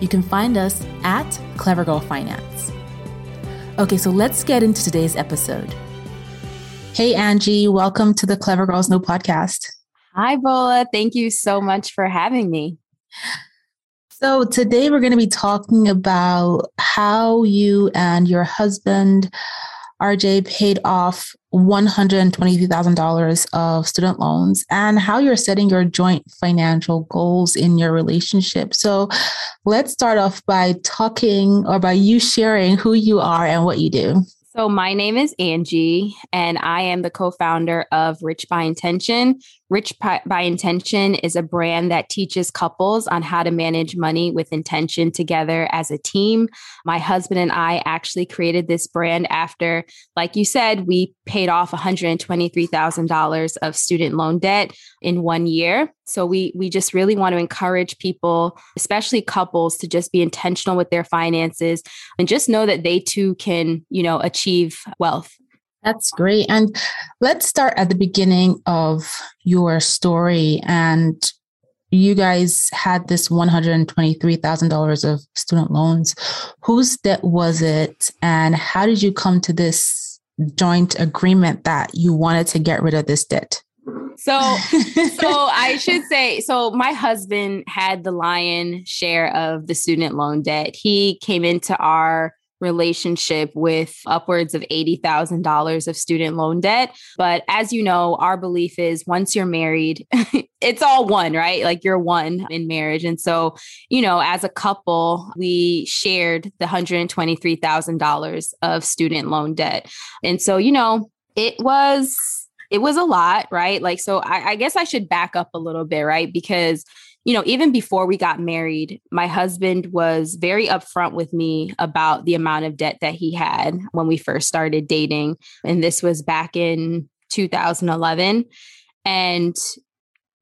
you can find us at Clever Girl Finance. Okay, so let's get into today's episode. Hey, Anjie, welcome to the Clever Girls Know podcast. Hi, Bola. Thank you so much for having me. So, today we're going to be talking about how you and your husband RJ paid off $123,000 of student loans and how you're setting your joint financial goals in your relationship. So let's start off by talking or by you sharing who you are and what you do. So, my name is Anjie, and I am the co founder of Rich by Intention. Rich by Intention is a brand that teaches couples on how to manage money with intention together as a team. My husband and I actually created this brand after, like you said, we paid off $123,000 of student loan debt in one year. So we we just really want to encourage people, especially couples, to just be intentional with their finances and just know that they too can, you know, achieve wealth. That's great. And let's start at the beginning of your story. And you guys had this $123,000 of student loans. Whose debt was it? And how did you come to this joint agreement that you wanted to get rid of this debt? So, so I should say, so my husband had the lion share of the student loan debt. He came into our relationship with upwards of $80,000 of student loan debt. But as you know, our belief is once you're married, it's all one, right? Like you're one in marriage. And so, you know, as a couple, we shared the $123,000 of student loan debt. And so, you know, it was it was a lot, right? Like, so I, I guess I should back up a little bit, right? Because you know, even before we got married, my husband was very upfront with me about the amount of debt that he had when we first started dating. And this was back in 2011. And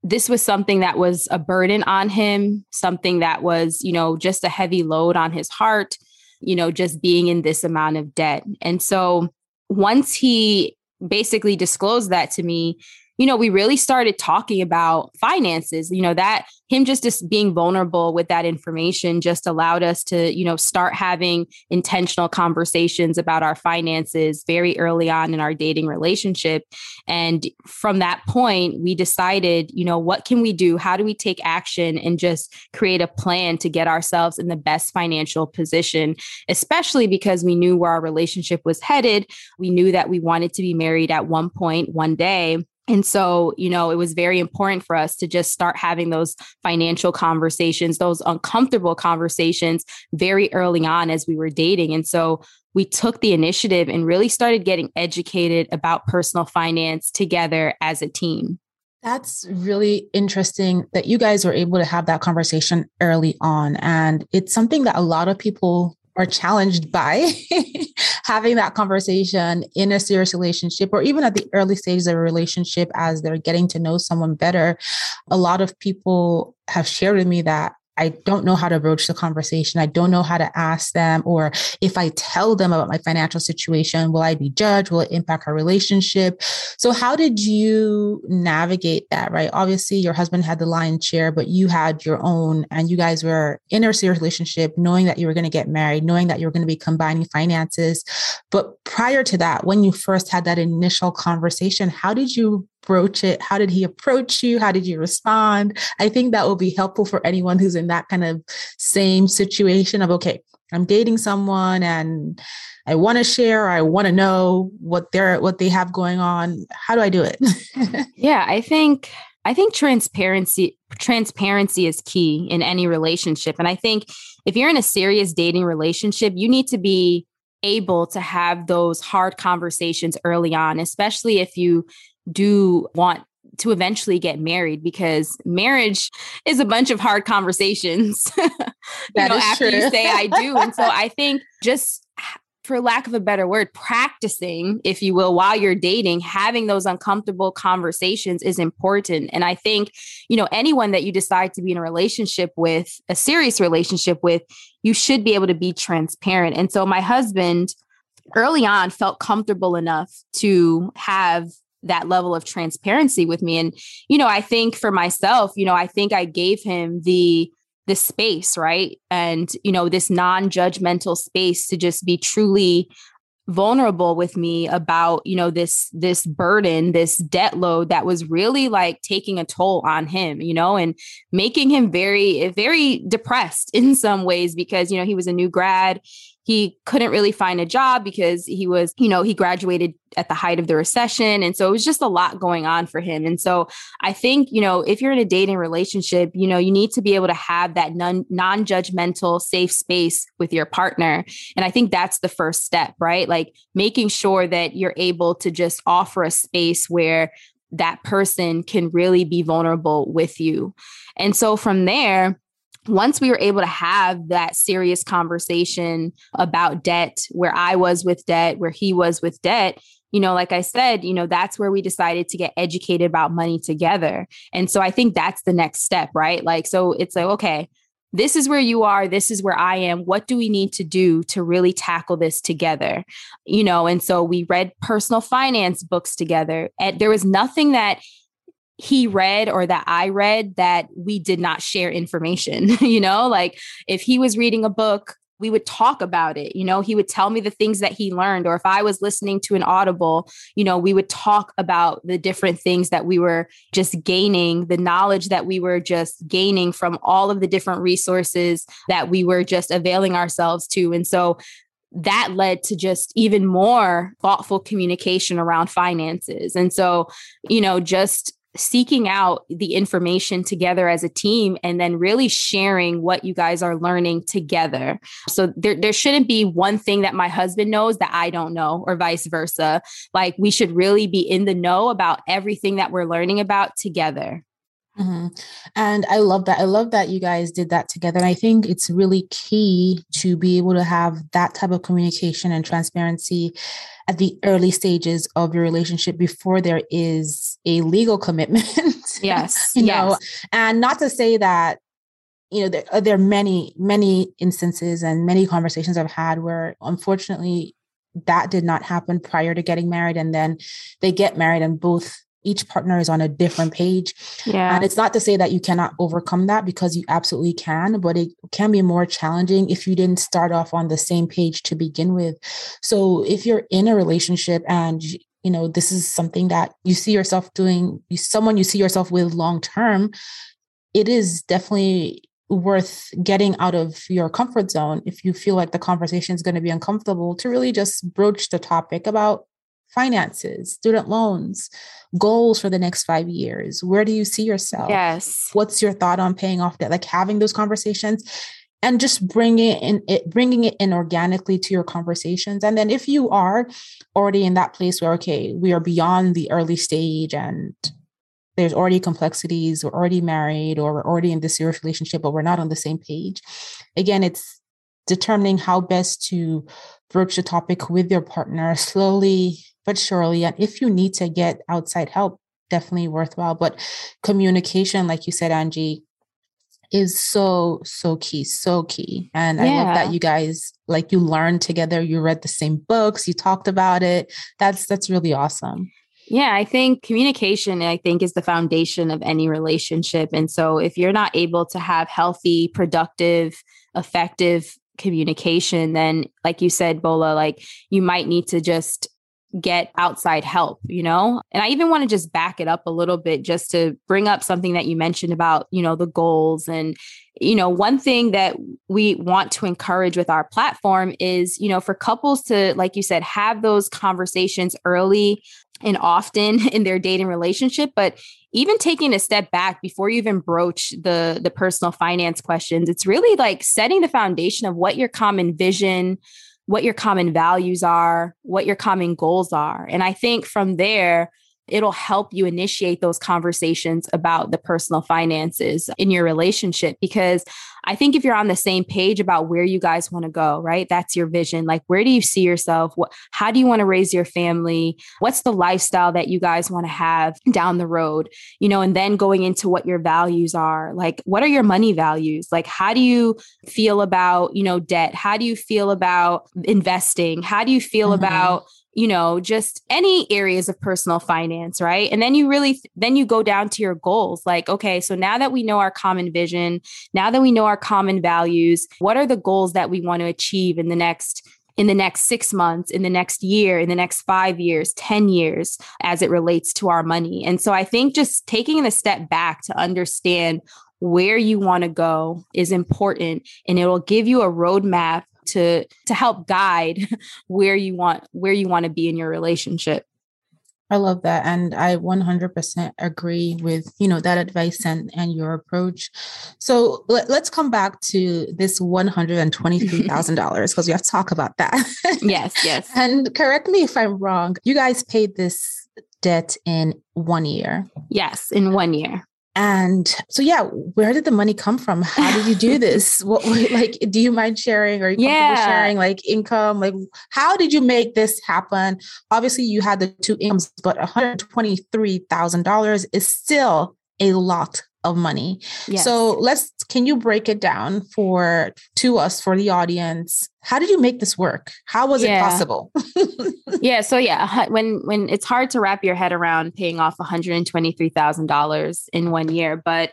this was something that was a burden on him, something that was, you know, just a heavy load on his heart, you know, just being in this amount of debt. And so once he basically disclosed that to me, you know, we really started talking about finances, you know, that him just, just being vulnerable with that information just allowed us to, you know, start having intentional conversations about our finances very early on in our dating relationship. And from that point, we decided, you know, what can we do? How do we take action and just create a plan to get ourselves in the best financial position, especially because we knew where our relationship was headed. We knew that we wanted to be married at one point, one day. And so, you know, it was very important for us to just start having those financial conversations, those uncomfortable conversations very early on as we were dating. And so we took the initiative and really started getting educated about personal finance together as a team. That's really interesting that you guys were able to have that conversation early on. And it's something that a lot of people are challenged by having that conversation in a serious relationship or even at the early stages of a relationship as they're getting to know someone better. A lot of people have shared with me that I don't know how to broach the conversation. I don't know how to ask them, or if I tell them about my financial situation, will I be judged? Will it impact our relationship? So, how did you navigate that? Right. Obviously, your husband had the lion's share, but you had your own, and you guys were in a serious relationship, knowing that you were going to get married, knowing that you were going to be combining finances. But prior to that, when you first had that initial conversation, how did you broach it? How did he approach you? How did you respond? I think that will be helpful for anyone who's in that kind of same situation of, okay, I'm dating someone and I want to share, I want to know what they're what they have going on. How do I do it? yeah, I think I think transparency transparency is key in any relationship. And I think if you're in a serious dating relationship, you need to be able to have those hard conversations early on, especially if you do want to eventually get married because marriage is a bunch of hard conversations you know after true. you say i do and so i think just for lack of a better word, practicing, if you will, while you're dating, having those uncomfortable conversations is important. And I think, you know, anyone that you decide to be in a relationship with, a serious relationship with, you should be able to be transparent. And so my husband early on felt comfortable enough to have that level of transparency with me. And, you know, I think for myself, you know, I think I gave him the the space, right? And, you know, this non judgmental space to just be truly vulnerable with me about you know this this burden this debt load that was really like taking a toll on him you know and making him very very depressed in some ways because you know he was a new grad he couldn't really find a job because he was, you know, he graduated at the height of the recession. And so it was just a lot going on for him. And so I think, you know, if you're in a dating relationship, you know, you need to be able to have that non judgmental, safe space with your partner. And I think that's the first step, right? Like making sure that you're able to just offer a space where that person can really be vulnerable with you. And so from there, once we were able to have that serious conversation about debt, where I was with debt, where he was with debt, you know, like I said, you know, that's where we decided to get educated about money together. And so I think that's the next step, right? Like, so it's like, okay, this is where you are this is where i am what do we need to do to really tackle this together you know and so we read personal finance books together and there was nothing that he read or that I read that we did not share information. you know, like if he was reading a book, we would talk about it. You know, he would tell me the things that he learned. Or if I was listening to an audible, you know, we would talk about the different things that we were just gaining, the knowledge that we were just gaining from all of the different resources that we were just availing ourselves to. And so that led to just even more thoughtful communication around finances. And so, you know, just seeking out the information together as a team and then really sharing what you guys are learning together. So there, there shouldn't be one thing that my husband knows that I don't know, or vice versa. Like we should really be in the know about everything that we're learning about together. Mm-hmm. And I love that. I love that you guys did that together. And I think it's really key to be able to have that type of communication and transparency at the early stages of your relationship before there is a legal commitment. Yes. you yes. know, and not to say that you know there, uh, there are many many instances and many conversations i've had where unfortunately that did not happen prior to getting married and then they get married and both each partner is on a different page. Yeah. And it's not to say that you cannot overcome that because you absolutely can, but it can be more challenging if you didn't start off on the same page to begin with. So if you're in a relationship and you know this is something that you see yourself doing, someone you see yourself with long term, it is definitely worth getting out of your comfort zone if you feel like the conversation is going to be uncomfortable to really just broach the topic about finances, student loans, goals for the next five years. Where do you see yourself? Yes. What's your thought on paying off debt? Like having those conversations and just bringing it in it bringing it in organically to your conversations and then if you are already in that place where okay we are beyond the early stage and there's already complexities we're already married or we're already in this serious relationship but we're not on the same page again it's determining how best to broach the topic with your partner slowly but surely. And if you need to get outside help, definitely worthwhile. But communication, like you said, Anjie, is so so key so key and yeah. i love that you guys like you learned together you read the same books you talked about it that's that's really awesome yeah, I think communication, I think, is the foundation of any relationship. And so if you're not able to have healthy, productive, effective communication, then like you said, Bola, like you might need to just get outside help, you know? And I even want to just back it up a little bit just to bring up something that you mentioned about, you know, the goals and you know, one thing that we want to encourage with our platform is, you know, for couples to like you said have those conversations early and often in their dating relationship, but even taking a step back before you even broach the the personal finance questions, it's really like setting the foundation of what your common vision, what your common values are, what your common goals are. And I think from there, it'll help you initiate those conversations about the personal finances in your relationship because I think if you're on the same page about where you guys want to go, right? That's your vision. Like where do you see yourself? What how do you want to raise your family? What's the lifestyle that you guys want to have down the road? You know, and then going into what your values are. Like what are your money values? Like how do you feel about, you know, debt? How do you feel about investing? How do you feel mm-hmm. about you know just any areas of personal finance right and then you really then you go down to your goals like okay so now that we know our common vision now that we know our common values what are the goals that we want to achieve in the next in the next six months, in the next year, in the next five years, 10 years, as it relates to our money. And so I think just taking a step back to understand where you want to go is important and it will give you a roadmap to to help guide where you want where you want to be in your relationship I love that. And I 100% agree with, you know, that advice and, and your approach. So let, us come back to this $123,000 because we have to talk about that. yes, yes. and correct me if I'm wrong. You guys paid this debt in one year. Yes, in one year. And so, yeah, where did the money come from? How did you do this? what, like, do you mind sharing? Or yeah. sharing like income? Like, how did you make this happen? Obviously, you had the two incomes, but $123,000 is still a lot of money. Yes. So let's can you break it down for to us for the audience? How did you make this work? How was yeah. it possible? yeah, so yeah, when when it's hard to wrap your head around paying off $123,000 in one year, but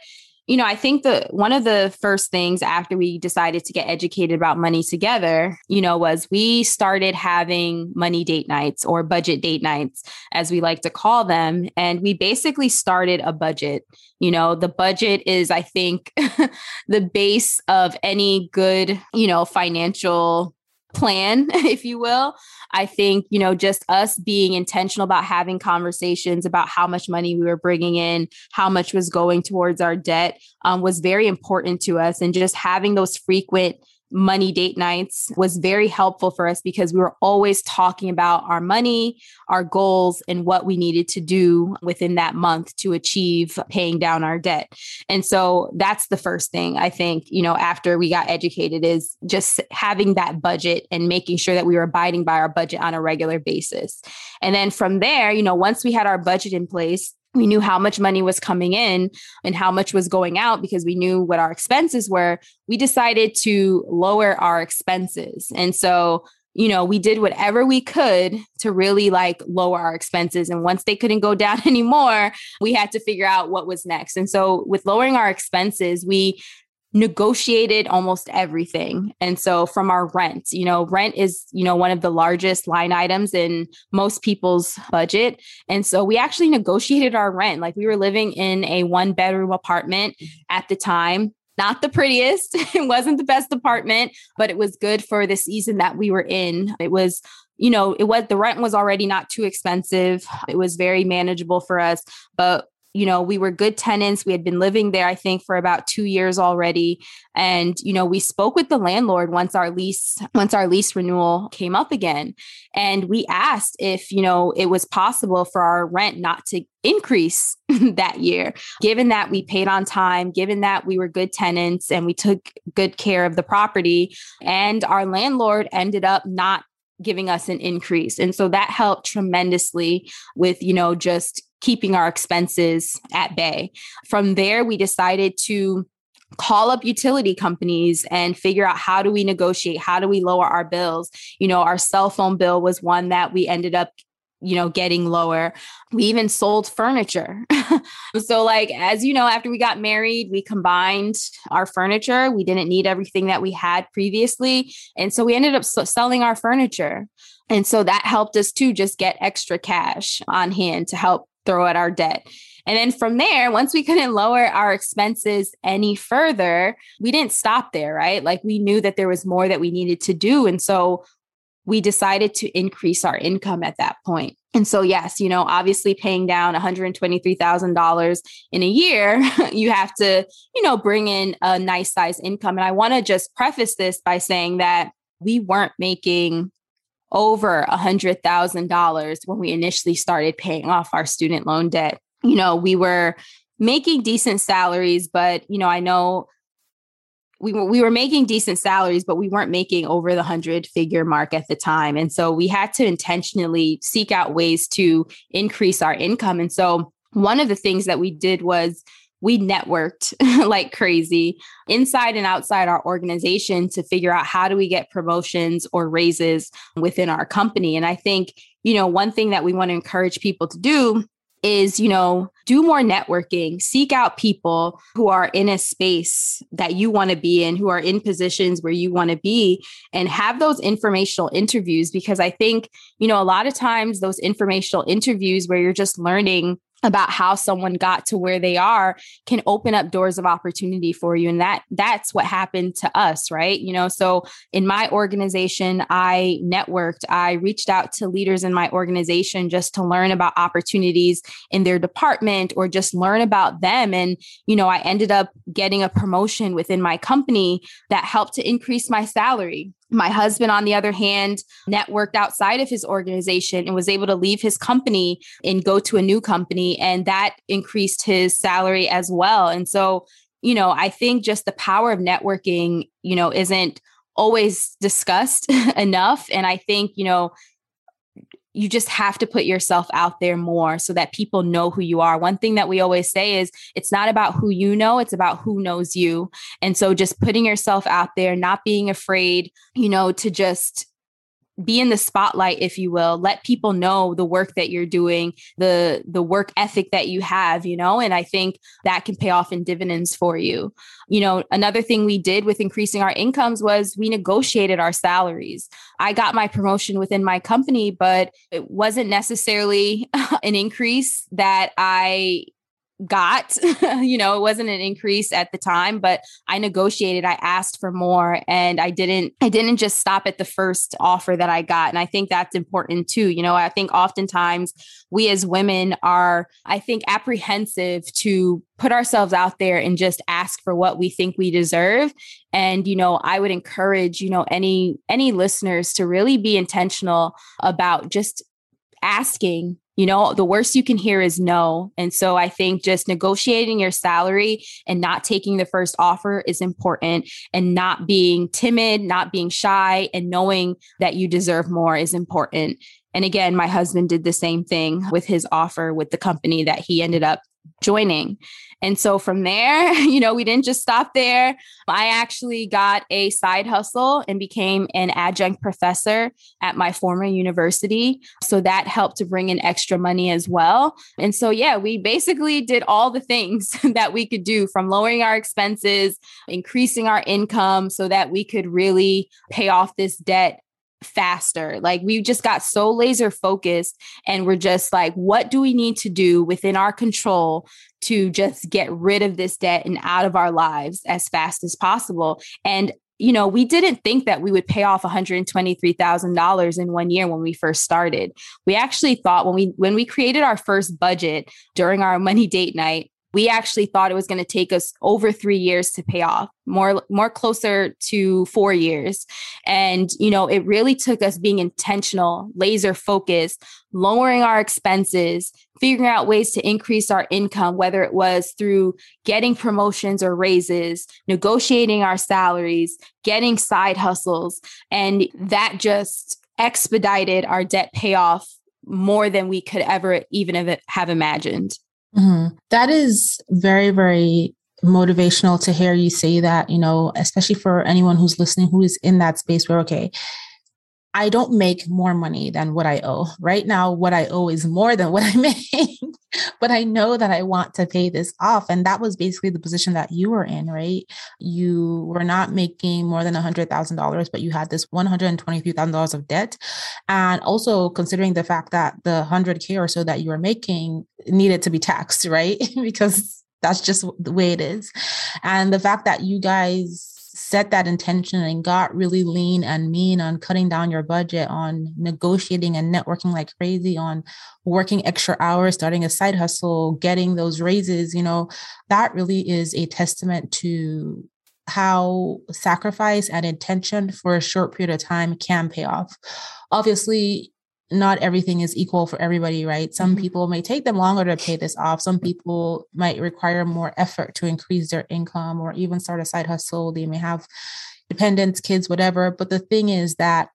you know, I think that one of the first things after we decided to get educated about money together, you know, was we started having money date nights or budget date nights, as we like to call them. And we basically started a budget. You know, the budget is, I think, the base of any good, you know, financial plan, if you will. I think, you know, just us being intentional about having conversations about how much money we were bringing in, how much was going towards our debt um, was very important to us. And just having those frequent money date nights was very helpful for us because we were always talking about our money, our goals, and what we needed to do within that month to achieve paying down our debt. And so that's the first thing I think, you know, after we got educated is just having that budget and making sure that we were abiding by our budget on a regular basis. And then from there, you know, once we had our budget in place, we knew how much money was coming in and how much was going out because we knew what our expenses were. We decided to lower our expenses. And so, you know, we did whatever we could to really like lower our expenses. And once they couldn't go down anymore, we had to figure out what was next. And so, with lowering our expenses, we negotiated almost everything. And so from our rent, you know, rent is, you know, one of the largest line items in most people's budget. And so we actually negotiated our rent. Like we were living in a one bedroom apartment at the time. Not the prettiest. it wasn't the best apartment, but it was good for the season that we were in. It was you know, it was the rent was already not too expensive. It was very manageable for us, but you know, we were good tenants. We had been living there, I think, for about two years already. And, you know, we spoke with the landlord once our lease, once our lease renewal came up again. And we asked if, you know, it was possible for our rent not to increase that year, given that we paid on time, given that we were good tenants and we took good care of the property. And our landlord ended up not giving us an increase. And so that helped tremendously with, you know, just keeping our expenses at bay. From there, we decided to call up utility companies and figure out how do we negotiate how do we lower our bills you know our cell phone bill was one that we ended up you know, getting lower. We even sold furniture. so, like, as you know, after we got married, we combined our furniture. We didn't need everything that we had previously. And so we ended up selling our furniture. And so that helped us to just get extra cash on hand to help throw at our debt. And then from there, once we couldn't lower our expenses any further, we didn't stop there, right? Like we knew that there was more that we needed to do. And so we decided to increase our income at that point. And so, yes, you know, obviously paying down $123,000 in a year, you have to, you know, bring in a nice size income. And I want to just preface this by saying that we weren't making over a $100,000 when we initially started paying off our student loan debt. You know, we were making decent salaries, but, you know, I know we were we were making decent salaries, but we weren't making over the hundred figure mark at the time. And so we had to intentionally seek out ways to increase our income. And so one of the things that we did was we networked like crazy inside and outside our organization to figure out how do we get promotions or raises within our company. And I think, you know, one thing that we want to encourage people to do is, you know, do more networking, seek out people who are in a space that you want to be in, who are in positions where you want to be, and have those informational interviews. Because I think, you know, a lot of times those informational interviews where you're just learning about how someone got to where they are can open up doors of opportunity for you. And that that's what happened to us right? You know so in my organization i networked. I reached out to leaders in my organization just to learn about opportunities in their department or just learn about them. And you know i ended up getting a promotion within my company that helped to increase my salary my husband, on the other hand, networked outside of his organization and was able to leave his company and go to a new company. And that increased his salary as well. And so, you know, I think just the power of networking, you know, isn't always discussed enough. And I think, you know, you just have to put yourself out there more so that people know who you are. One thing that we always say is it's not about who you know, it's about who knows you. And so just putting yourself out there, not being afraid, you know, to just be in the spotlight if you will let people know the work that you're doing the the work ethic that you have you know and i think that can pay off in dividends for you. You know another thing we did with increasing our incomes was we negotiated our salaries. I got my promotion within my company but it wasn't necessarily an increase that i got you know it wasn't an increase at the time but i negotiated i asked for more and i didn't i didn't just stop at the first offer that i got and i think that's important too you know i think oftentimes we as women are i think apprehensive to put ourselves out there and just ask for what we think we deserve and you know i would encourage you know any any listeners to really be intentional about just asking you know, the worst you can hear is no. And so I think just negotiating your salary and not taking the first offer is important and not being timid, not being shy, and knowing that you deserve more is important. And again, my husband did the same thing with his offer with the company that he ended up joining. And so from there, you know, we didn't just stop there. I actually got a side hustle and became an adjunct professor at my former university. So that helped to bring in extra money as well. And so, yeah, we basically did all the things that we could do from lowering our expenses, increasing our income so that we could really pay off this debt faster. Like we just got so laser focused and we're just like, what do we need to do within our control to just get rid of this debt and out of our lives as fast as possible? And you know, we didn't think that we would pay off $123,000 in one year when we first started. We actually thought when we when we created our first budget during our money date night, we actually thought it was going to take us over three years to pay off more more closer to four years. And you know it really took us being intentional laser focused lowering our expenses figuring out ways to increase our income whether it was through getting promotions or raises negotiating our salaries getting side hustles. And that just expedited our debt payoff more than we could ever even have imagined Mm-hmm. That is very, very motivational to hear you say that, you know, especially for anyone who's listening who is in that space where, okay, I don't make more money than what I owe. Right now, what I owe is more than what I make, but I know that I want to pay this off. And that was basically the position that you were in, right? You were not making more than $100,000, but you had this $123,000 of debt. And also considering the fact that the 100K or so that you were making needed to be taxed, right? because that's just the way it is. And the fact that you guys set that intention and got really lean and mean on cutting down your budget, on negotiating and networking like crazy, on working extra hours, starting a side hustle, getting those raises, you know, that really is a testament to how sacrifice and intention for a short period of time can pay off. Obviously, not everything is equal for everybody, right? Some mm-hmm. people may take them longer to pay this off. Some people might require more effort to increase their income or even start a side hustle. They may have dependents, kids, whatever. But the thing is that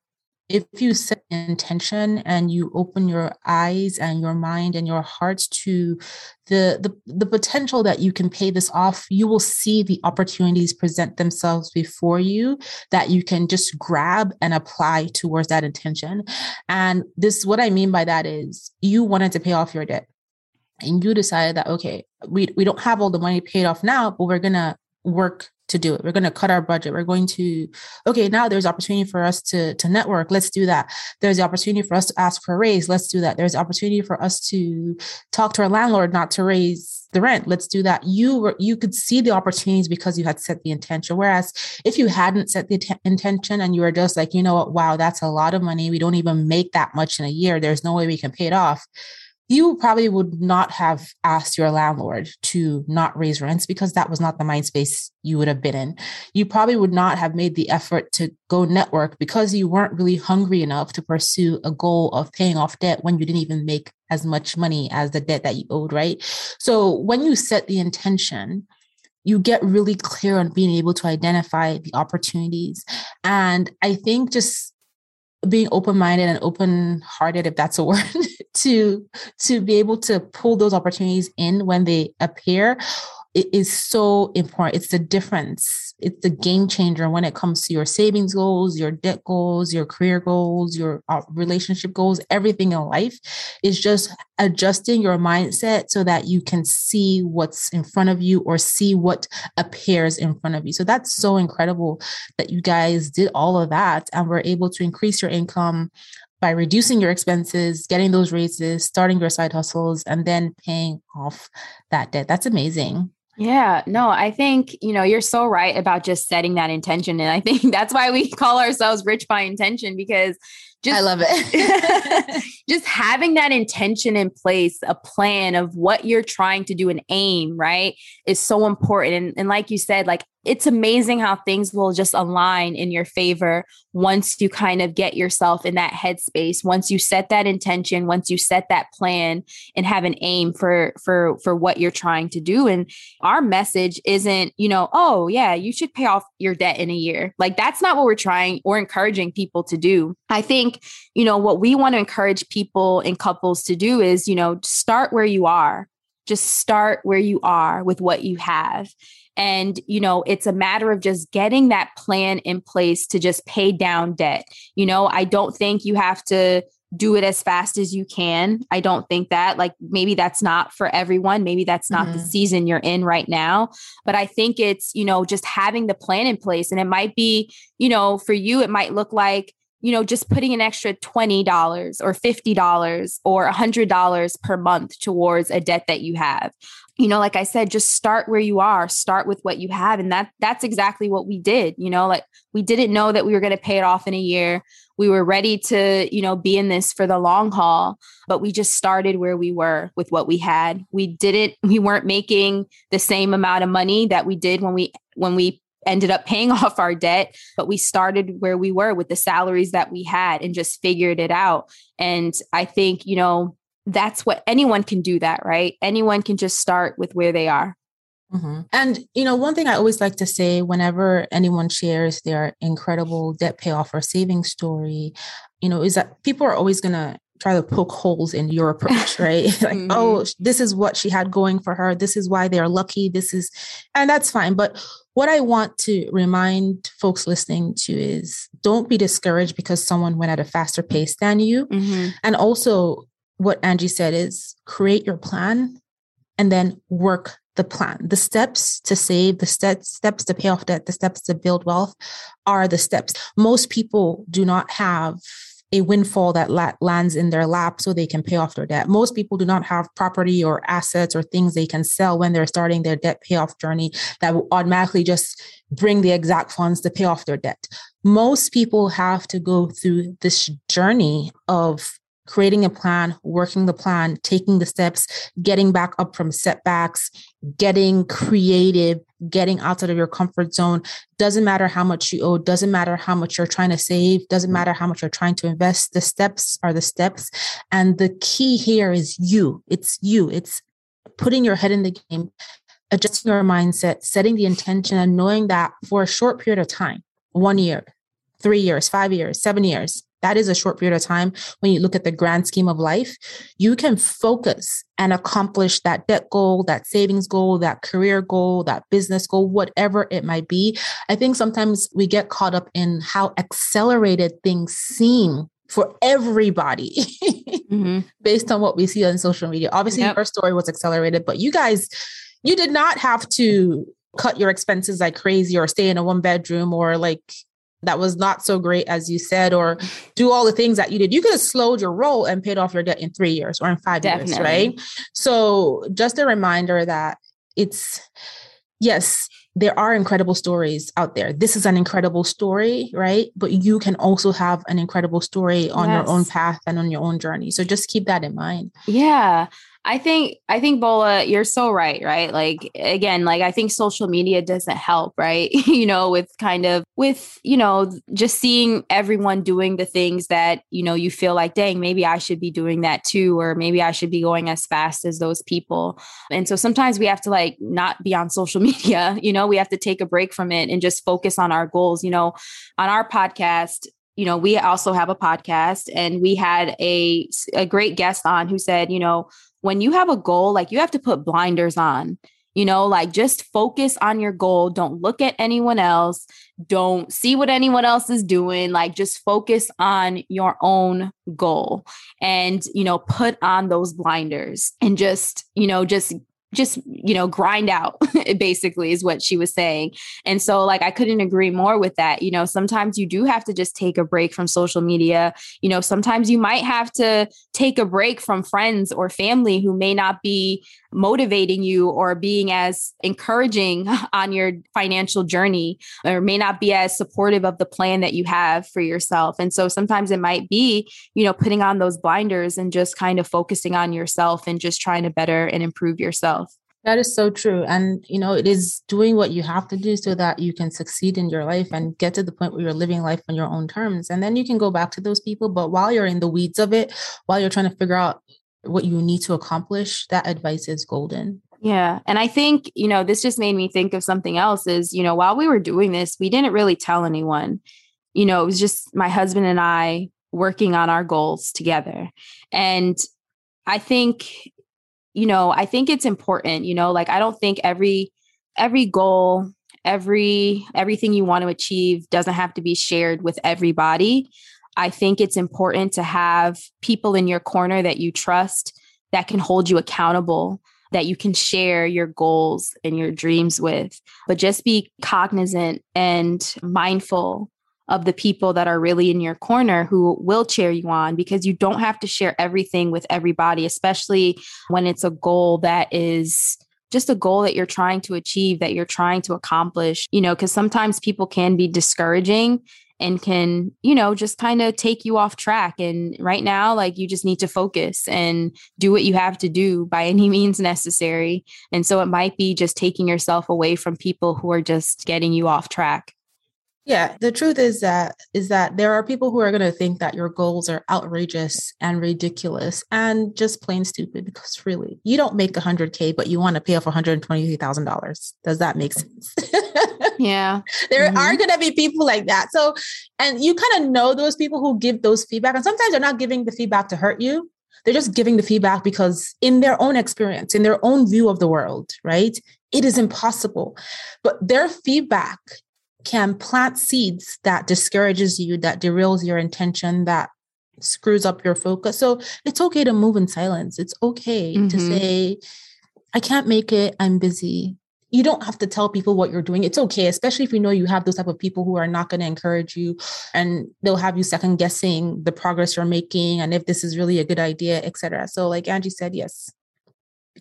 if you set intention and you open your eyes and your mind and your hearts to the, the the potential that you can pay this off you will see the opportunities present themselves before you that you can just grab and apply towards that intention. And this what i mean by that is you wanted to pay off your debt and you decided that okay we, we don't have all the money paid off now but we're gonna work to do it. We're going to cut our budget. We're going to, okay, now there's opportunity for us to, to network. Let's do that. There's the opportunity for us to ask for a raise. Let's do that. There's opportunity for us to talk to our landlord not to raise the rent. Let's do that. You were, you could see the opportunities because you had set the intention. Whereas if you hadn't set the t- intention and you were just like, you know what, wow, that's a lot of money. We don't even make that much in a year. There's no way we can pay it off you probably would not have asked your landlord to not raise rents because that was not the mind space you would have been in. You probably would not have made the effort to go network because you weren't really hungry enough to pursue a goal of paying off debt when you didn't even make as much money as the debt that you owed, right? So when you set the intention, you get really clear on being able to identify the opportunities. And I think just being open-minded and open-hearted if that's a word to to be able to pull those opportunities in when they appear it is so important. It's the difference. It's the game changer when it comes to your savings goals, your debt goals, your career goals, your uh, relationship goals, everything in life is just adjusting your mindset so that you can see what's in front of you or see what appears in front of you. So that's so incredible that you guys did all of that and were able to increase your income by reducing your expenses, getting those raises, starting your side hustles, and then paying off that debt. That's amazing. Yeah, no, I think, you know, you're so right about just setting that intention. And I think that's why we call ourselves rich by intention because just I love it. just having that intention in place, a plan of what you're trying to do and aim, right, is so important. And, and like you said, like it's amazing how things will just align in your favor once you kind of get yourself in that headspace once you set that intention once you set that plan and have an aim for for for what you're trying to do. And our message isn't you know oh yeah you should pay off your debt in a year. Like that's not what we're trying or encouraging people to do. I think you know what we want to encourage people and couples to do is you know start where you are. Just start where you are with what you have and, you know, it's a matter of just getting that plan in place to just pay down debt. You know, I don't think you have to do it as fast as you can. I don't think that. Like maybe that's not for everyone. Maybe that's not mm-hmm. the season you're in right now. But I think it's, you know, just having the plan in place. And it might be, you know, for you, it might look like, you know, just putting an extra $20 or $50 or $100 per month towards a debt that you have. You know like i said just start where you are start with what you have and that that's exactly what we did you know like we didn't know that we were going to pay it off in a year. We were ready to you know be in this for the long haul but we just started where we were with what we had. We didn't we weren't making the same amount of money that we did when we when we ended up paying off our debt but we started where we were with the salaries that we had and just figured it out and i think you know that's what anyone can do that, right? Anyone can just start with where they are. Mm-hmm. And, you know, one thing I always like to say whenever anyone shares their incredible debt payoff or saving story, you know, is that people are always going to try to poke holes in your approach, right? like, mm-hmm. oh, this is what she had going for her. This is why they're lucky. This is, and that's fine. But what I want to remind folks listening to is don't be discouraged because someone went at a faster pace than you. Mm-hmm. And also, what Anjie said is create your plan and then work the plan. The steps to save, the steps, steps to pay off debt, the steps to build wealth are the steps. Most people do not have a windfall that la- lands in their lap so they can pay off their debt. Most people do not have property or assets or things they can sell when they're starting their debt payoff journey that will automatically just bring the exact funds to pay off their debt. Most people have to go through this journey of creating a plan, working the plan, taking the steps, getting back up from setbacks, getting creative, getting outside of your comfort zone. Doesn't matter how much you owe, doesn't matter how much you're trying to save, doesn't matter how much you're trying to invest. The steps are the steps. And the key here is you. It's you. It's putting your head in the game, adjusting your mindset, setting the intention, and knowing that for a short period of time, one year, three years, five years, seven years, that is a short period of time when you look at the grand scheme of life. You can focus and accomplish that debt goal, that savings goal, that career goal, that business goal, whatever it might be. I think sometimes we get caught up in how accelerated things seem for everybody mm-hmm. based on what we see on social media. Obviously, yep. your story was accelerated, but you guys, you did not have to cut your expenses like crazy or stay in a one bedroom or like that was not so great as you said, or do all the things that you did. You could have slowed your roll and paid off your debt in three years or in five Definitely. years, right? So just a reminder that it's yes, there are incredible stories out there. This is an incredible story, right? But you can also have an incredible story on yes. your own path and on your own journey. So just keep that in mind. Yeah. I think I think Bola, you're so right, right? Like again, like I think social media doesn't help, right? you know, with kind of with, you know, just seeing everyone doing the things that, you know, you feel like, dang, maybe I should be doing that too, or maybe I should be going as fast as those people. And so sometimes we have to like not be on social media, you know, we have to take a break from it and just focus on our goals. You know, on our podcast, you know, we also have a podcast and we had a a great guest on who said, you know, when you have a goal, like you have to put blinders on. You know, like just focus on your goal. Don't look at anyone else. Don't see what anyone else is doing. Like just focus on your own goal and, you know, put on those blinders and just, you know, just just you know grind out basically is what she was saying. And so like i couldn't agree more with that. You know sometimes you do have to just take a break from social media. You know sometimes you might have to take a break from friends or family who may not be motivating you or being as encouraging on your financial journey or may not be as supportive of the plan that you have for yourself and so sometimes it might be you know putting on those blinders and just kind of focusing on yourself and just trying to better and improve yourself that is so true. And, you know, it is doing what you have to do so that you can succeed in your life and get to the point where you're living life on your own terms. And then you can go back to those people. But while you're in the weeds of it, while you're trying to figure out what you need to accomplish, that advice is golden. Yeah. And I think, you know, this just made me think of something else is, you know, while we were doing this, we didn't really tell anyone. You know, it was just my husband and I working on our goals together. And I think you know, I think it's important, you know, like I don't think every every goal, every everything you want to achieve doesn't have to be shared with everybody. I think it's important to have people in your corner that you trust that can hold you accountable that you can share your goals and your dreams with. But just be cognizant and mindful of the people that are really in your corner who will cheer you on because you don't have to share everything with everybody, especially when it's a goal that is just a goal that you're trying to achieve, that you're trying to accomplish, you know, because sometimes people can be discouraging and can, you know, just kind of take you off track. And right now, like you just need to focus and do what you have to do by any means necessary. And so it might be just taking yourself away from people who are just getting you off track. Yeah, the truth is that is that there are people who are going to think that your goals are outrageous and ridiculous and just plain stupid because really, you don't make 100k but you want to pay off $123,000. Does that make sense? yeah. there mm-hmm. are going to be people like that. So and you kind of know those people who give those feedback and sometimes they're not giving the feedback to hurt you. They're just giving the feedback because in their own experience, in their own view of the world, right? it is impossible. But their feedback can plant seeds that discourages you, that derails your intention, that screws up your focus. So it's okay to move in silence. It's okay mm-hmm. to say, I can't make it. I'm busy. You don't have to tell people what you're doing. It's okay, especially if you know you have those type of people who are not going to encourage you and they'll have you second guessing the progress you're making and if this is really a good idea, etc. So like Anjie said, yes,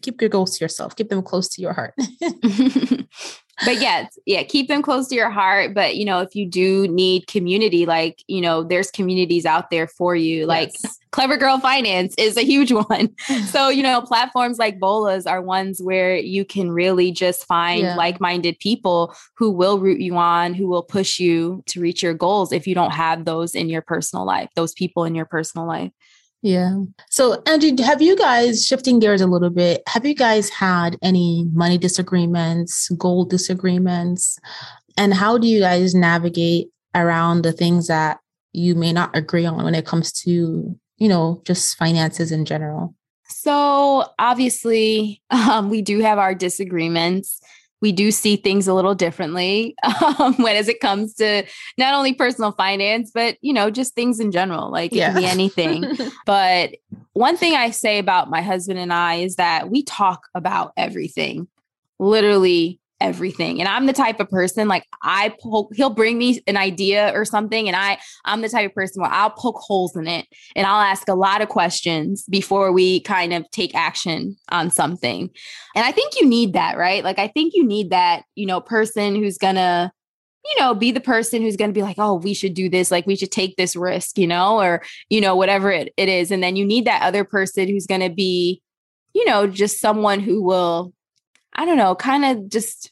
keep your goals to yourself, keep them close to your heart. but yeah, yeah, keep them close to your heart. But you know, if you do need community, like you know, there's communities out there for you. Yes. Like Clever Girl Finance is a huge one. so you know, platforms like Bolas are ones where you can really just find yeah. like-minded people who will root you on, who will push you to reach your goals. If you don't have those in your personal life, those people in your personal life. Yeah. So, Anjie, have you guys, shifting gears a little bit, have you guys had any money disagreements, goal disagreements? And how do you guys navigate around the things that you may not agree on when it comes to, you know, just finances in general? So, obviously, um, we do have our disagreements we do see things a little differently um, when as it comes to not only personal finance but you know just things in general like it can be anything. But one thing i say about my husband and i is that we talk about everything. Literally everything. And I'm the type of person like I poke, he'll bring me an idea or something. And I, I'm the type of person where I'll poke holes in it and I'll ask a lot of questions before we kind of take action on something. And I think you need that, right? Like, I think you need that, you know, person who's gonna, you know, be the person who's to be like, oh, we should do this. Like, we should take this risk, you know, or, you know, whatever it, it is. And then you need that other person who's to be, you know, just someone who will I don't know, kind of just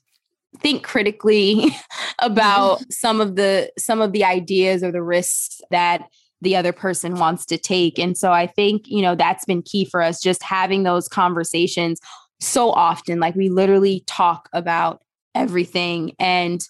think critically about mm-hmm. some of the some of the ideas or the risks that the other person wants to take. And so I think, you know, that's been key for us just having those conversations so often. Like we literally talk about everything and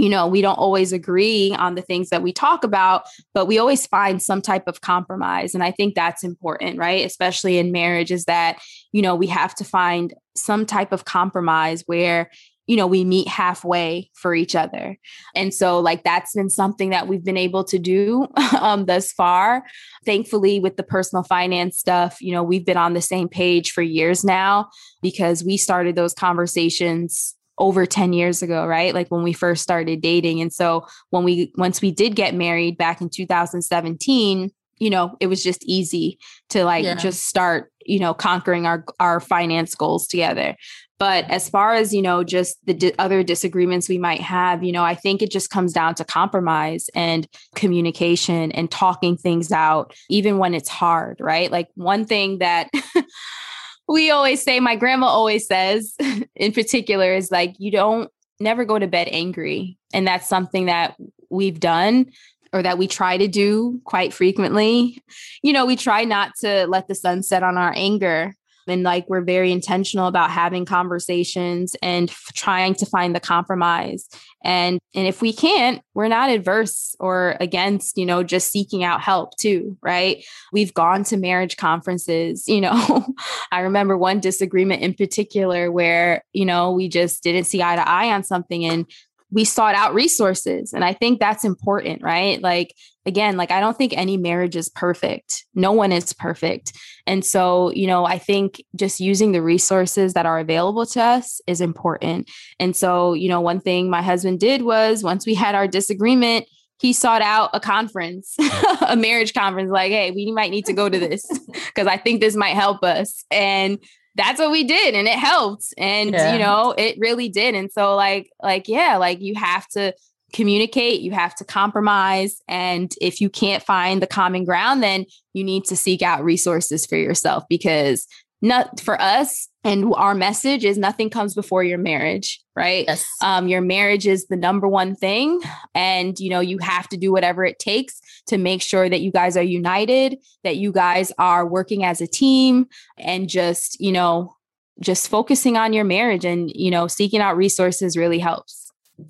you know, we don't always agree on the things that we talk about, but we always find some type of compromise. And I think that's important, right? Especially in marriage, is that, you know, we have to find some type of compromise where, you know, we meet halfway for each other. And so, like, that's been something that we've been able to do um, thus far. Thankfully, with the personal finance stuff, you know, we've been on the same page for years now because we started those conversations over 10 years ago, right? Like when we first started dating. And so when we once we did get married back in 2017, you know, it was just easy to like yeah. just start, you know, conquering our our finance goals together. But as far as, you know, just the di- other disagreements we might have, you know, I think it just comes down to compromise and communication and talking things out even when it's hard, right? Like one thing that we always say, my grandma always says in particular, is like, you don't never go to bed angry. And that's something that we've done or that we try to do quite frequently. You know, we try not to let the sun set on our anger and like we're very intentional about having conversations and f- trying to find the compromise and and if we can't we're not adverse or against you know just seeking out help too right we've gone to marriage conferences you know i remember one disagreement in particular where you know we just didn't see eye to eye on something and we sought out resources. And I think that's important, right? Like, again, like I don't think any marriage is perfect. No one is perfect. And so, you know, I think just using the resources that are available to us is important. And so, you know, one thing my husband did was once we had our disagreement, he sought out a conference, a marriage conference, like, hey, we might need to go to this because I think this might help us. And that's what we did and it helped and yeah. you know it really did and so like like yeah like you have to communicate you have to compromise and if you can't find the common ground then you need to seek out resources for yourself because not for us and our message is nothing comes before your marriage right yes. um, your marriage is the number one thing and you know you have to do whatever it takes to make sure that you guys are united that you guys are working as a team and just you know just focusing on your marriage and you know seeking out resources really helps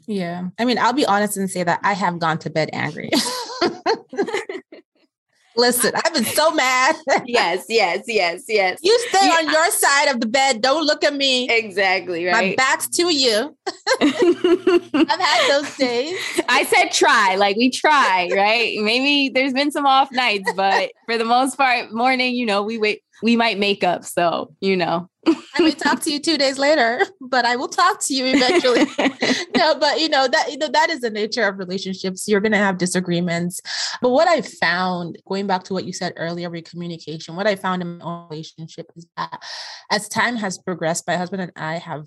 yeah i mean i'll be honest and say that i have gone to bed angry Listen, I've been so mad. yes, yes, yes, yes. You stay yeah. on your side of the bed. Don't look at me. Exactly, right? My back's to you. I've had those days. I said try, like we try, right? Maybe there's been some off nights, but for the most part, morning, you know, we wait we might make up. So, you know. I may talk to you two days later, but I will talk to you eventually. no, but you know, that you know, that is the nature of relationships. You're gonna have disagreements. But what I found, going back to what you said earlier with communication, what I found in my own relationship is that as time has progressed, my husband and I have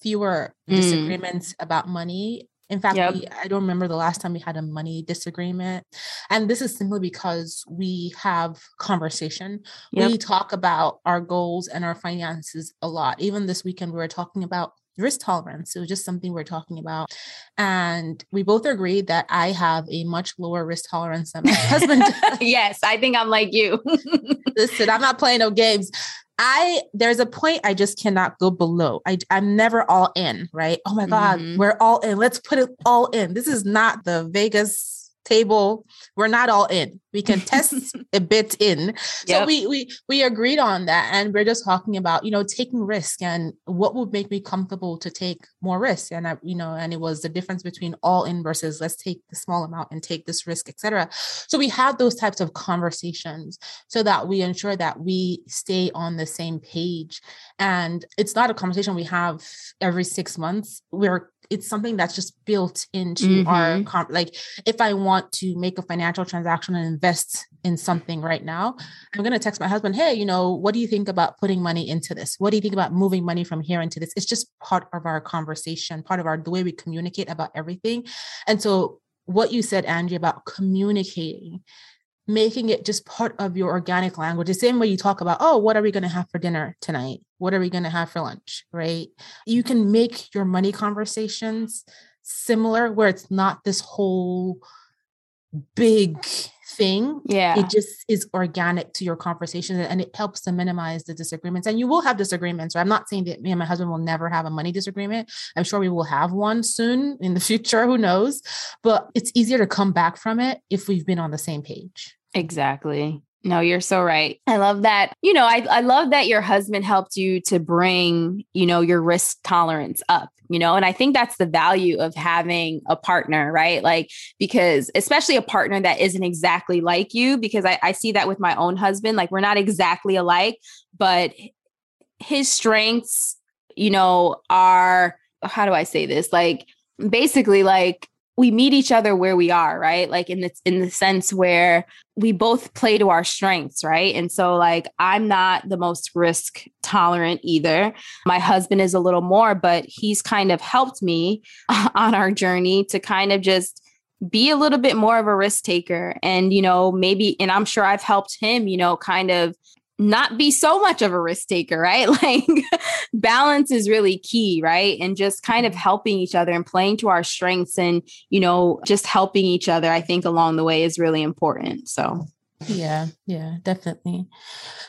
fewer mm. disagreements about money in fact, yep. we, I don't remember the last time we had a money disagreement. And this is simply because we have conversation. Yep. We talk about our goals and our finances a lot. Even this weekend, we were talking about risk tolerance. It was just something we are talking about. And we both agreed that I have a much lower risk tolerance than my husband. yes, I think I'm like you. Listen, I'm not playing no games. I there's a point I just cannot go below. I I'm never all in, right? Oh my God, mm-hmm. we're all in. Let's put it all in. This is not the Vegas table we're not all in. We can test a bit in. So we we we agreed on that and we're just talking about you know taking risk and what would make me comfortable to take more risk. And i you know and it was the difference between all in versus let's take the small amount and take this risk etc so we have those types of conversations so that we ensure that we stay on the same page. And it's not a conversation we have every six months. We're it's something that's just built into mm-hmm. our comp- like if i want to make a financial transaction and invest in something right now i'm going to text my husband hey you know what do you think about putting money into this? What do you think about moving money from here into this? It's just part of our conversation part of our the way we communicate about everything. And so what you said Anjie about communicating making it just part of your organic language. The same way you talk about, oh, what are we going to have for dinner tonight? What are we going to have for lunch? Right. You can make your money conversations similar where it's not this whole big thing. Yeah. It just is organic to your conversation and it helps to minimize the disagreements. And you will have disagreements. Right? I'm not saying that me and my husband will never have a money disagreement. I'm sure we will have one soon in the future. Who knows? But it's easier to come back from it if we've been on the same page. Exactly. No, you're so right. I love that. You know, I, I love that your husband helped you to bring, you know, your risk tolerance up, you know, and I think that's the value of having a partner, right? Like, because especially a partner that isn't exactly like you, because I, I see that with my own husband, like, we're not exactly alike, but his strengths, you know, are, how do I say this? Like, basically, like, we meet each other where we are right? Like in the in the sense where we both play to our strengths right? And so like i'm not the most risk tolerant either. My husband is a little more but he's kind of helped me on our journey to kind of just be a little bit more of a risk taker. And you know maybe and i'm sure i've helped him you know kind of not be so much of a risk taker, right? Like balance is really key, right? And just kind of mm-hmm. helping each other and playing to our strengths and, you know, just helping each other, I think along the way is really important. So, yeah, yeah, definitely.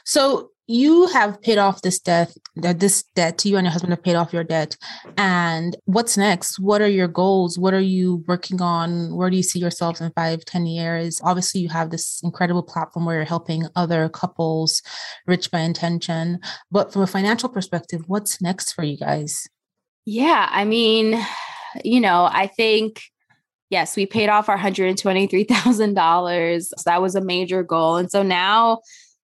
So, you have paid off this debt uh, this debt to you and your husband have paid off your debt and what's next? What are your goals? What are you working on? Where do you see yourselves in five ten years? Obviously you have this incredible platform where you're helping other couples rich by intention but from a financial perspective what's next for you guys? Yeah i mean you know i think yes we paid off our $123000 so that was a major goal and so now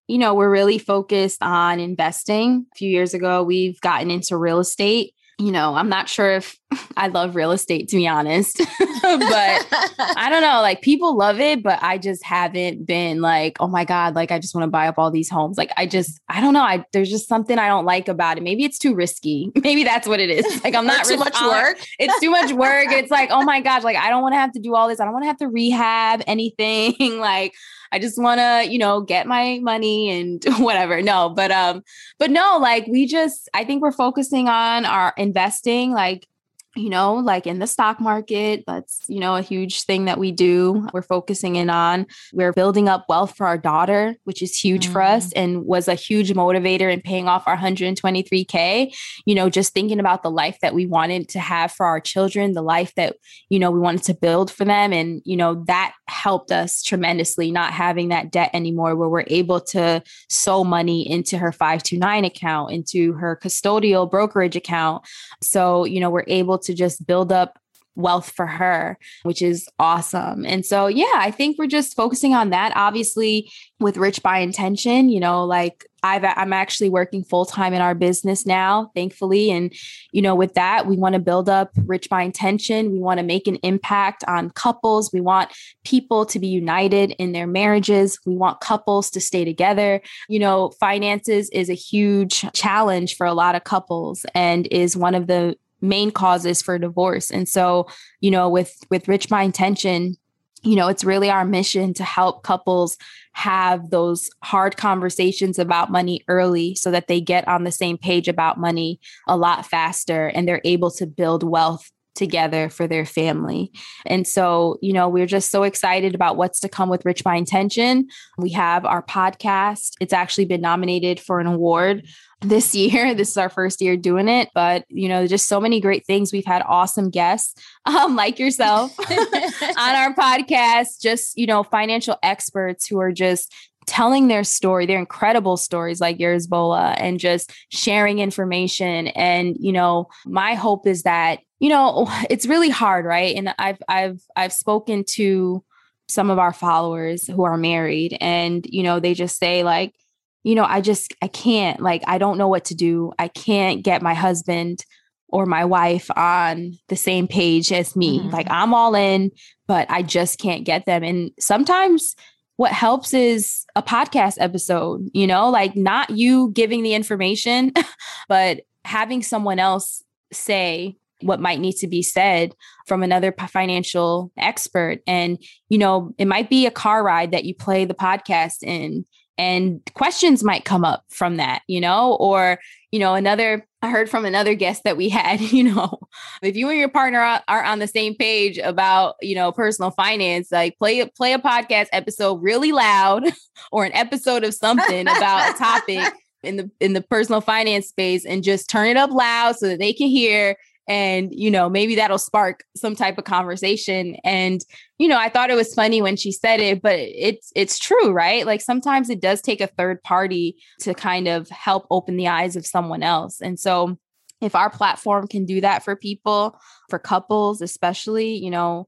you know, we're really focused on investing. A few years ago, we've gotten into real estate. You know, I'm not sure if I love real estate to be honest, but I don't know. Like people love it, but I just haven't been like, oh my God, like I just want to buy up all these homes. Like I just, I don't know. I there's just something I don't like about it. Maybe it's too risky. Maybe that's what it is. Like I'm not too much work. It's too much work. It's like, oh my gosh, like I don't want to have to do all this. I don't want to have to rehab anything. like I just want to, you know, get my money and whatever. No, but um, but no, like we just, I think we're focusing on our investing. Like you know, like in the stock market. That's, you know, a huge thing that we do. We're focusing in on. We're building up wealth for our daughter, which is huge mm-hmm. for us mm. and was a huge motivator in paying off our 123K. You know, just thinking about the life that we wanted to have for our children, the life that, you know, we wanted to build for them. And, you know, that helped us tremendously not having that debt anymore, where we're able to sow money into her 529 account, into her custodial brokerage account. So, you know, we're able to just build up wealth for her, which is awesome. And so, yeah, I think we're just focusing on that. Obviously, with Rich by Intention, you know, like I've, I'm actually working full time in our business now, thankfully. And, you know, with that, we want to build up Rich by Intention. We want to make an impact on couples. We want people to be united in their marriages. We want couples to stay together. You know, finances is a huge challenge for a lot of couples and is one of the main causes for divorce. And so, you know, with with Rich by Intention, you know, it's really our mission to help couples have those hard conversations about money early so that they get on the same page about money a lot faster and they're able to build wealth together for their family. And so, you know, we're just so excited about what's to come with Rich by Intention. We have our podcast. It's actually been nominated for an award this year. This is our first year doing it, but you know, just so many great things. We've had awesome guests um, like yourself on our podcast, just, you know, financial experts who are just telling their story, their incredible stories like yours, Bola, and just sharing information. And, you know, my hope is that you know, it's really hard, right? And I've I've I've spoken to some of our followers who are married and you know, they just say like, you know, I just I can't like I don't know what to do. I can't get my husband or my wife on the same page as me. Mm-hmm. Like I'm all in, but I just can't get them. And sometimes what helps is a podcast episode, you know, like not you giving the information, but having someone else say, what might need to be said from another financial expert. And, you know, it might be a car ride that you play the podcast in and questions might come up from that, you know, or, you know, another, I heard from another guest that we had, you know, if you and your partner are, are on the same page about, you know, personal finance, like play, play a podcast episode really loud or an episode of something about a topic in the in the personal finance space and just turn it up loud so that they can hear and you know maybe that'll spark some type of conversation. And you know i thought it was funny when she said it but it's it's true right? Like sometimes it does take a third party to kind of help open the eyes of someone else. And so if our platform can do that for people for couples especially you know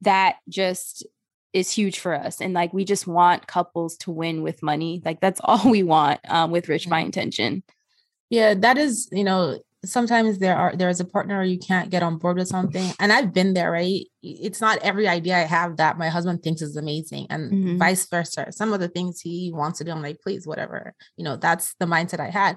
that just is huge for us. And like we just want couples to win with money. Like that's all we want um, with rich by intention. Yeah that is you know sometimes there are there is a partner you can't get on board with something. And i've been there right? It's not every idea i have that my husband thinks is amazing and mm-hmm. vice versa. Some of the things he wants to do i'm like please whatever. You know that's the mindset i had.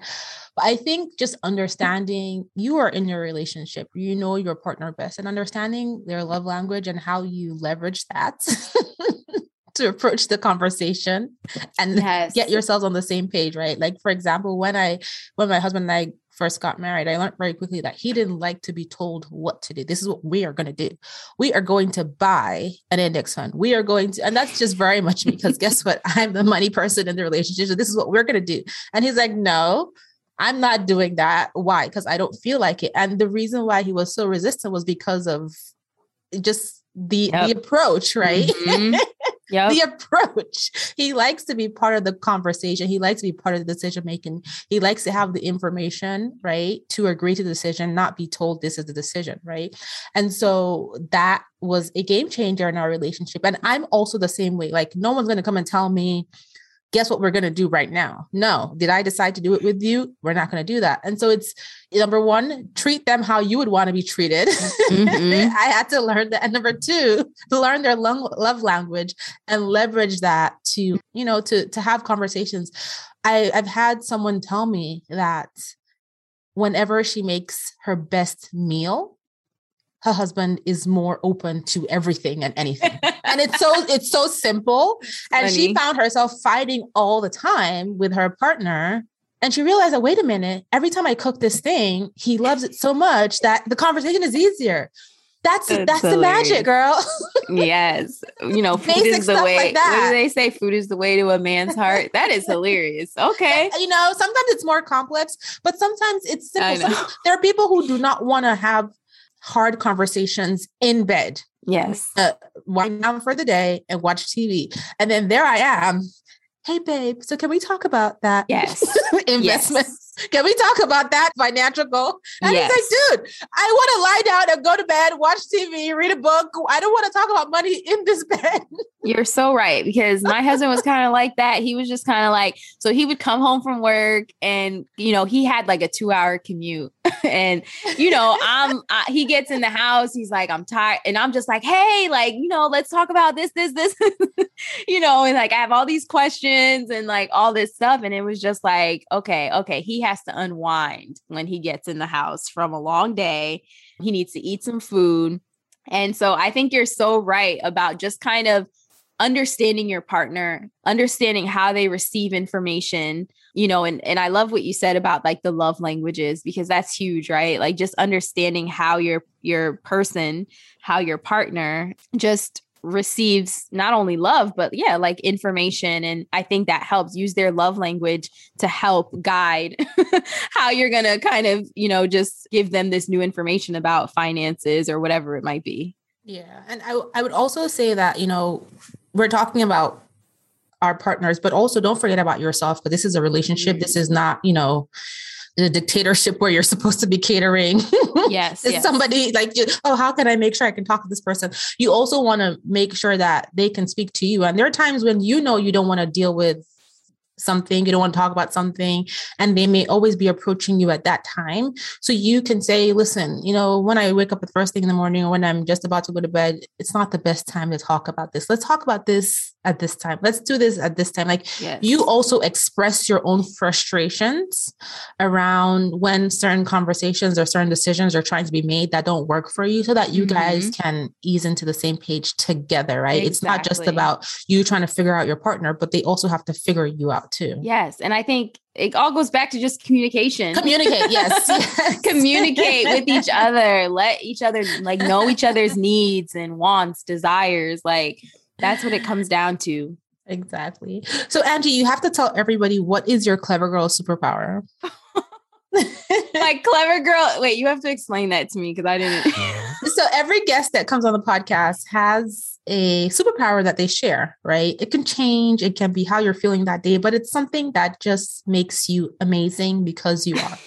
But i think just understanding you are in your relationship. You know your partner best. And understanding their love language and how you leverage that to approach the conversation and yes. get yourselves on the same page right? Like for example when i when my husband and i first got married, I learned very quickly that he didn't like to be told what to do. This is what we are going to do. We are going to buy an index fund. We are going to, and that's just very much because guess what? I'm the money person in the relationship. So this is what we're going to do. And he's like, no, I'm not doing that. Why? Because I don't feel like it. And the reason why he was so resistant was because of just the yep. the approach, right? Mm-hmm. Yep. the approach. He likes to be part of the conversation. He likes to be part of the decision making. He likes to have the information, right, to agree to the decision, not be told this is the decision, right? And so that was a game changer in our relationship. And I'm also the same way. Like no one's going to come and tell me guess what we're going to do right now? No. Did I decide to do it with you? We're not going to do that. And so it's number one, treat them how you would want to be treated. Mm-hmm. I had to learn that. And number two, learn their love language and leverage that to, you know, to, to have conversations. I, I've had someone tell me that whenever she makes her best meal, her husband is more open to everything and anything. and it's so it's so simple. And Funny. she found herself fighting all the time with her partner And she realized that, wait a minute, every time I cook this thing, he loves it so much that the conversation is easier. That's that's, that's the magic, girl. yes. You know, food Basic is the way. Like what do they say? Food is the way to a man's heart. That is hilarious. Okay. You know, sometimes it's more complex, but sometimes it's simple. there are people who do not want to have hard conversations in bed. Yes. Uh, wind down for the day and watch TV. And then there I am. Hey, babe. So can we talk about that? Yes. investment? Yes. Can we talk about that financial goal? And yes. he's like, dude, I want to lie down and go to bed, watch TV, read a book. I don't want to talk about money in this bed. You're so right. Because my husband was kind of like that. He was just kind of like, so he would come home from work and, you know, he had like a two hour commute. and, you know, I'm, I, he gets in the house. He's like, I'm tired. And I'm just like, hey, like, you know, let's talk about this, this, this, you know, and like I have all these questions and like all this stuff. And it was just like, okay, okay. He has to unwind when he gets in the house from a long day. He needs to eat some food. And so I think you're so right about just kind of understanding your partner, understanding how they receive information, you know, and and I love what you said about like the love languages because that's huge, right? Like just understanding how your your person, how your partner just receives not only love but yeah like information. And i think that helps. Use their love language to help guide how you're going to kind of you know just give them this new information about finances or whatever it might be. Yeah. And i, I would also say that you know we're talking about our partners but also don't forget about yourself because this is a relationship. Mm-hmm. this is not you know the dictatorship where you're supposed to be catering. Yes, yes. somebody like oh how can i make sure i can talk to this person? You also want to make sure that they can speak to you. And there are times when you know you don't want to deal with something, you don't want to talk about something, and they may always be approaching you at that time. So you can say, listen, you know, when I wake up the first thing in the morning or when I'm just about to go to bed, it's not the best time to talk about this. Let's talk about this at this time. Let's do this at this time. Like yes. you also express your own frustrations around when certain conversations or certain decisions are trying to be made that don't work for you so that you mm-hmm. guys can ease into the same page together, right? Exactly. It's not just about you trying to figure out your partner, but they also have to figure you out too. Yes. And I think it all goes back to just communication. Communicate, yes. yes. Communicate with each other. Let each other like know each other's needs and wants, desires. Like that's what it comes down to. Exactly. So Anjie, you have to tell everybody what is your clever girl superpower? My clever girl. Wait, you have to explain that to me because I didn't. so every guest that comes on the podcast has a superpower that they share, right? It can change, it can be how you're feeling that day, but it's something that just makes you amazing because you are.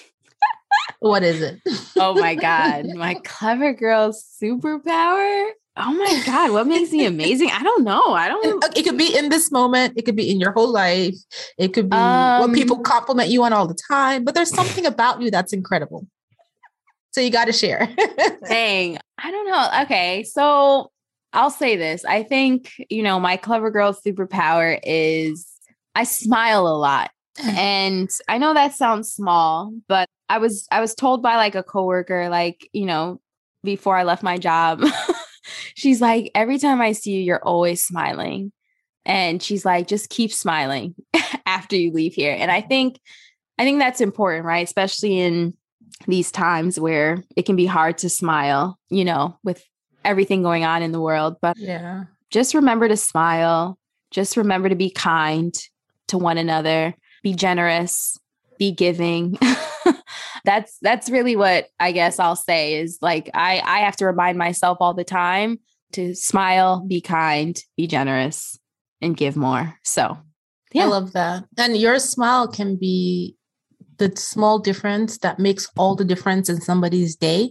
what is it? oh my God. My clever girl superpower. Oh my God, what makes me amazing? I don't know. I don't It could be in this moment, it could be in your whole life, it could be um, what people compliment you on all the time, but there's something about you that's incredible. So you got to share. Dang. I don't know. Okay. So I'll say this. I think, you know, my clever girl superpower is I smile a lot. Mm. and I know that sounds small, but I was I was told by like a coworker like, you know, before I left my job. she's like every time I see you you're always smiling. And she's like just keep smiling after you leave here. And I think I think that's important, right? Especially in these times where it can be hard to smile, you know, with everything going on in the world. But yeah, just remember to smile. Just remember to be kind to one another. Be generous. Be giving. that's that's really what I guess I'll say is like I I have to remind myself all the time to smile, be kind, be generous, and give more. So yeah. I love that. And your smile can be the small difference that makes all the difference in somebody's day,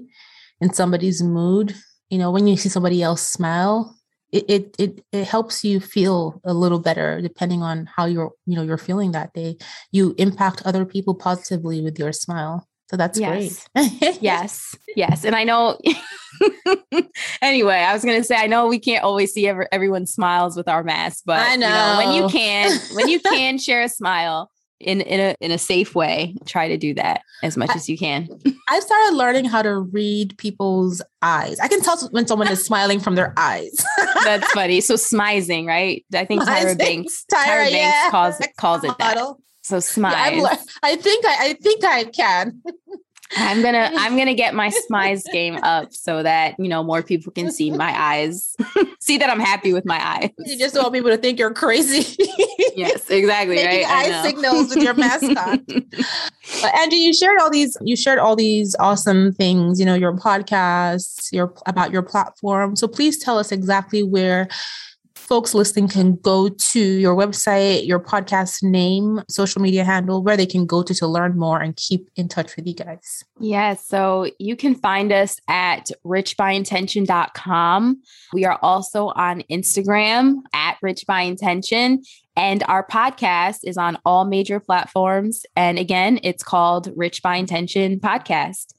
in somebody's mood, you know when you see somebody else smile it, it it it helps you feel a little better depending on how you're you know you're feeling that day. You impact other people positively with your smile. So that's yes. great. Yes. Yes. And i know anyway i was going to say i know we can't always see every, everyone smiles with our masks but I know. You know when you can when you can share a smile in in a in a safe way try to do that as much I, as you can. I started learning how to read people's eyes. I can tell when someone is smiling from their eyes. That's funny. So smizing right? I think tyra banks tyra, tyra banks yeah. calls calls it that. So smize. Yeah, I think I, I think I can. I'm gonna I'm gonna get my smize game up so that you know more people can see my eyes, see that I'm happy with my eyes. You just want people to think you're crazy. yes, exactly. Making right? eye signals with your mascot. but Anjie, you shared all these you shared all these awesome things. You know your podcasts, your about your platform. So please tell us exactly where folks listening can go to your website, your podcast name, social media handle, where they can go to to learn more and keep in touch with you guys. Yeah, so you can find us at richbyintention.com. We are also on Instagram at richbyintention. And our podcast is on all major platforms. And again, it's called Rich by Intention Podcast.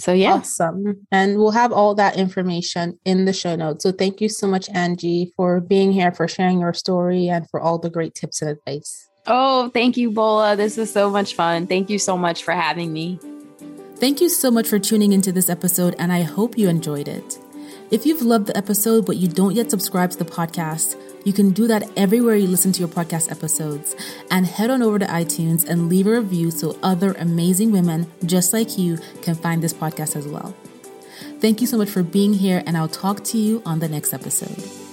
So, yeah. Awesome. And we'll have all that information in the show notes. So, thank you so much, Anjie, for being here, for sharing your story, and for all the great tips and advice. Oh, thank you, Bola. This is so much fun. Thank you so much for having me. Thank you so much for tuning into this episode, and I hope you enjoyed it. If you've loved the episode but you don't yet subscribe to the podcast, you can do that everywhere you listen to your podcast episodes. And head on over to iTunes and leave a review so other amazing women just like you can find this podcast as well. Thank you so much for being here, and I'll talk to you on the next episode.